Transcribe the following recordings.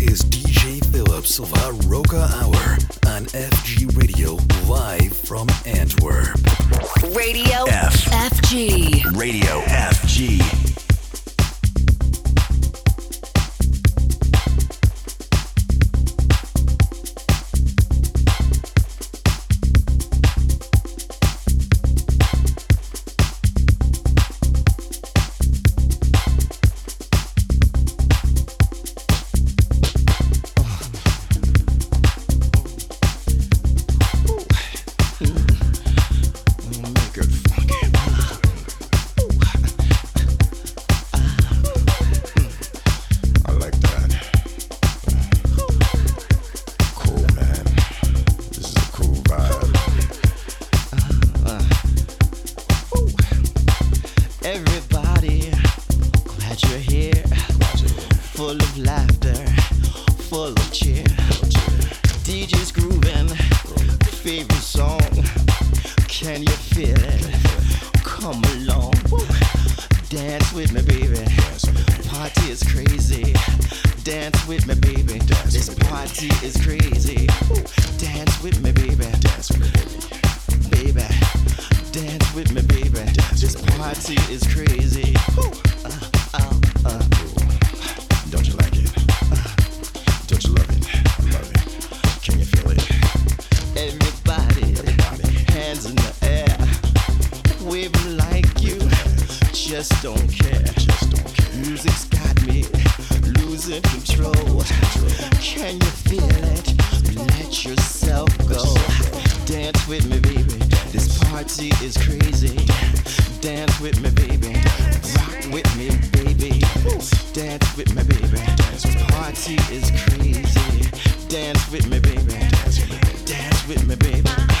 is DJ Philip's Roca Hour on FG Radio live from Antwerp. Radio F. FG. Radio FG. Like it.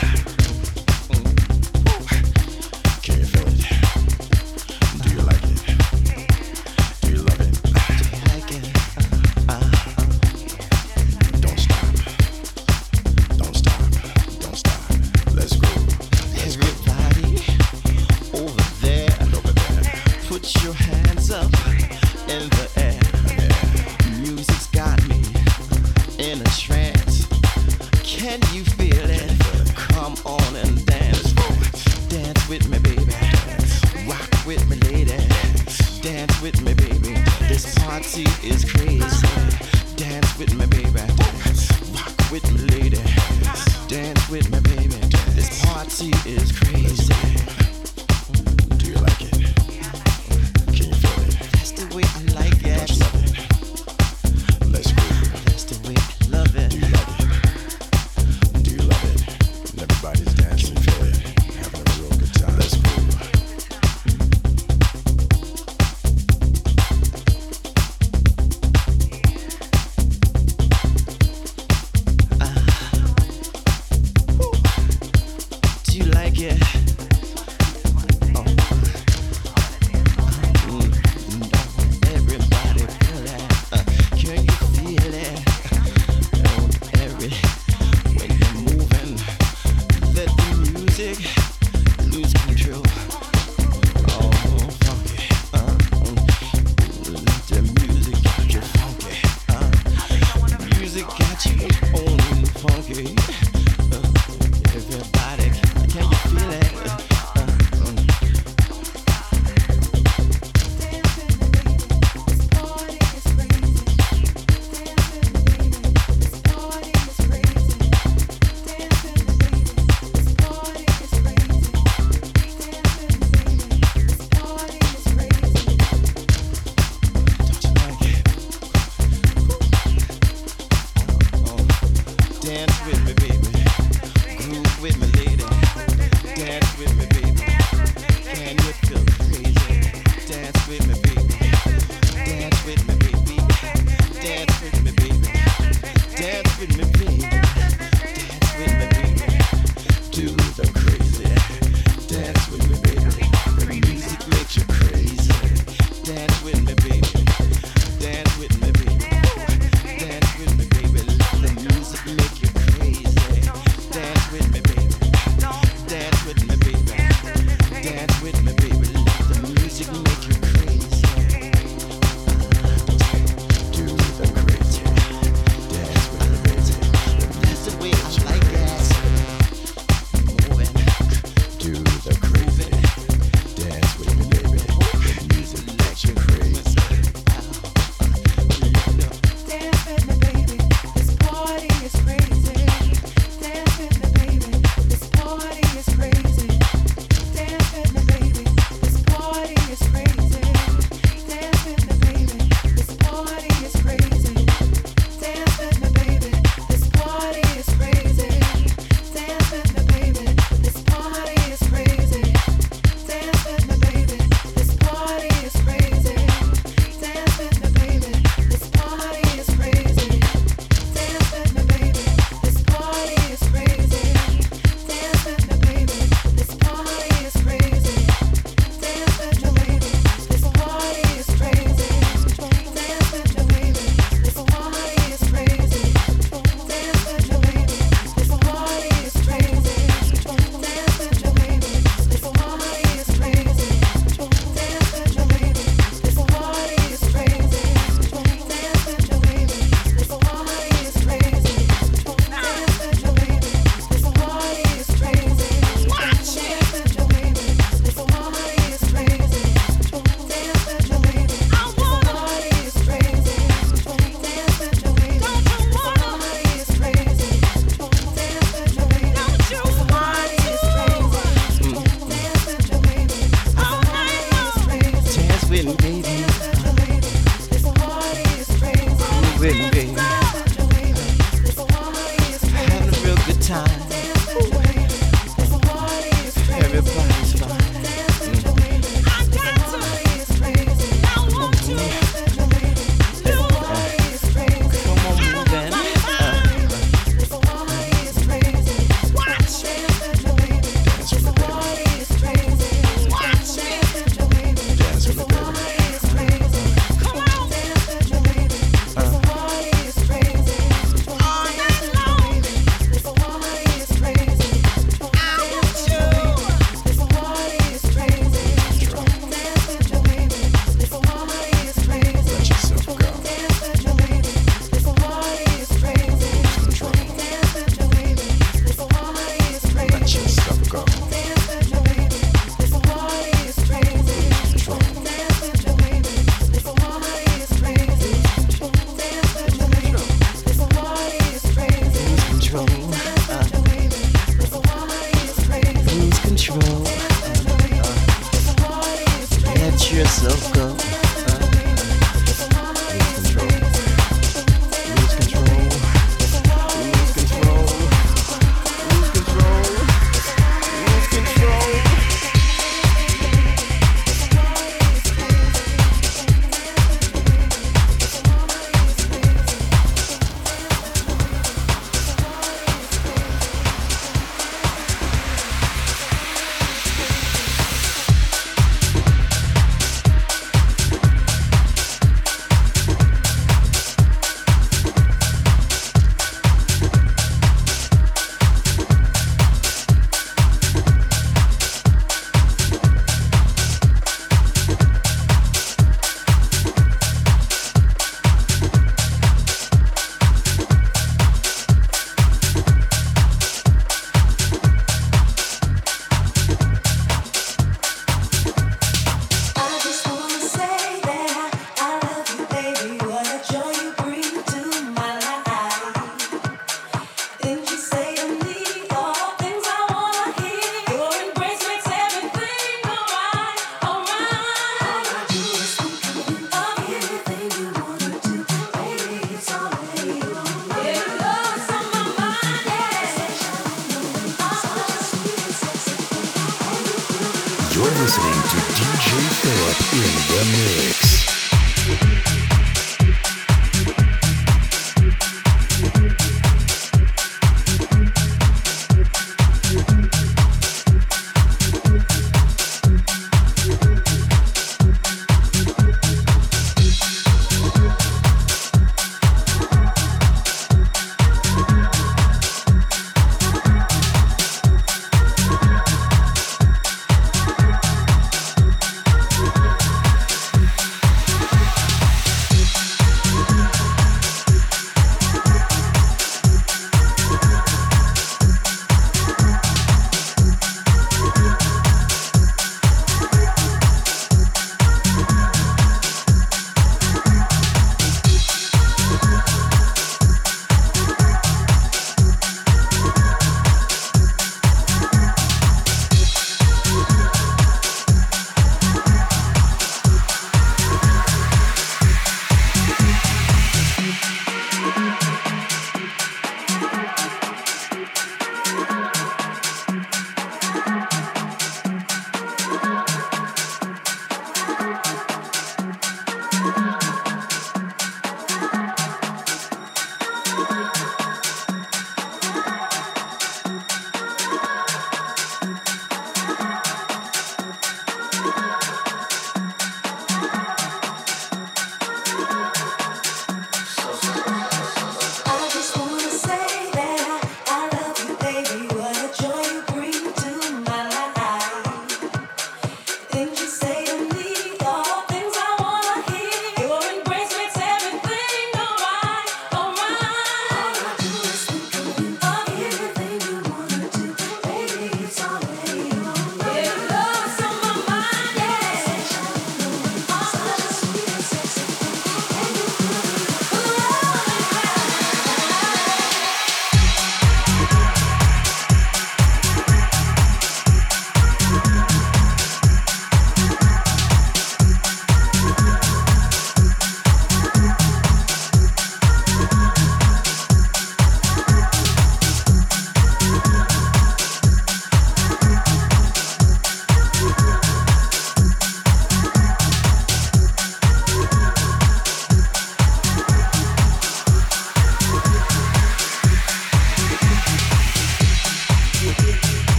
yourself go.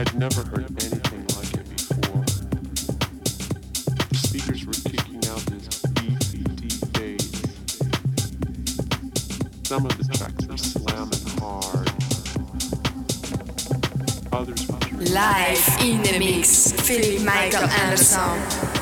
I'd never heard anything like it before. Speakers were kicking out this beefy deep bass. Some of the tracks were slamming hard. Others were. Live in the mix, Philip Michael Anderson.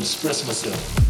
Express myself.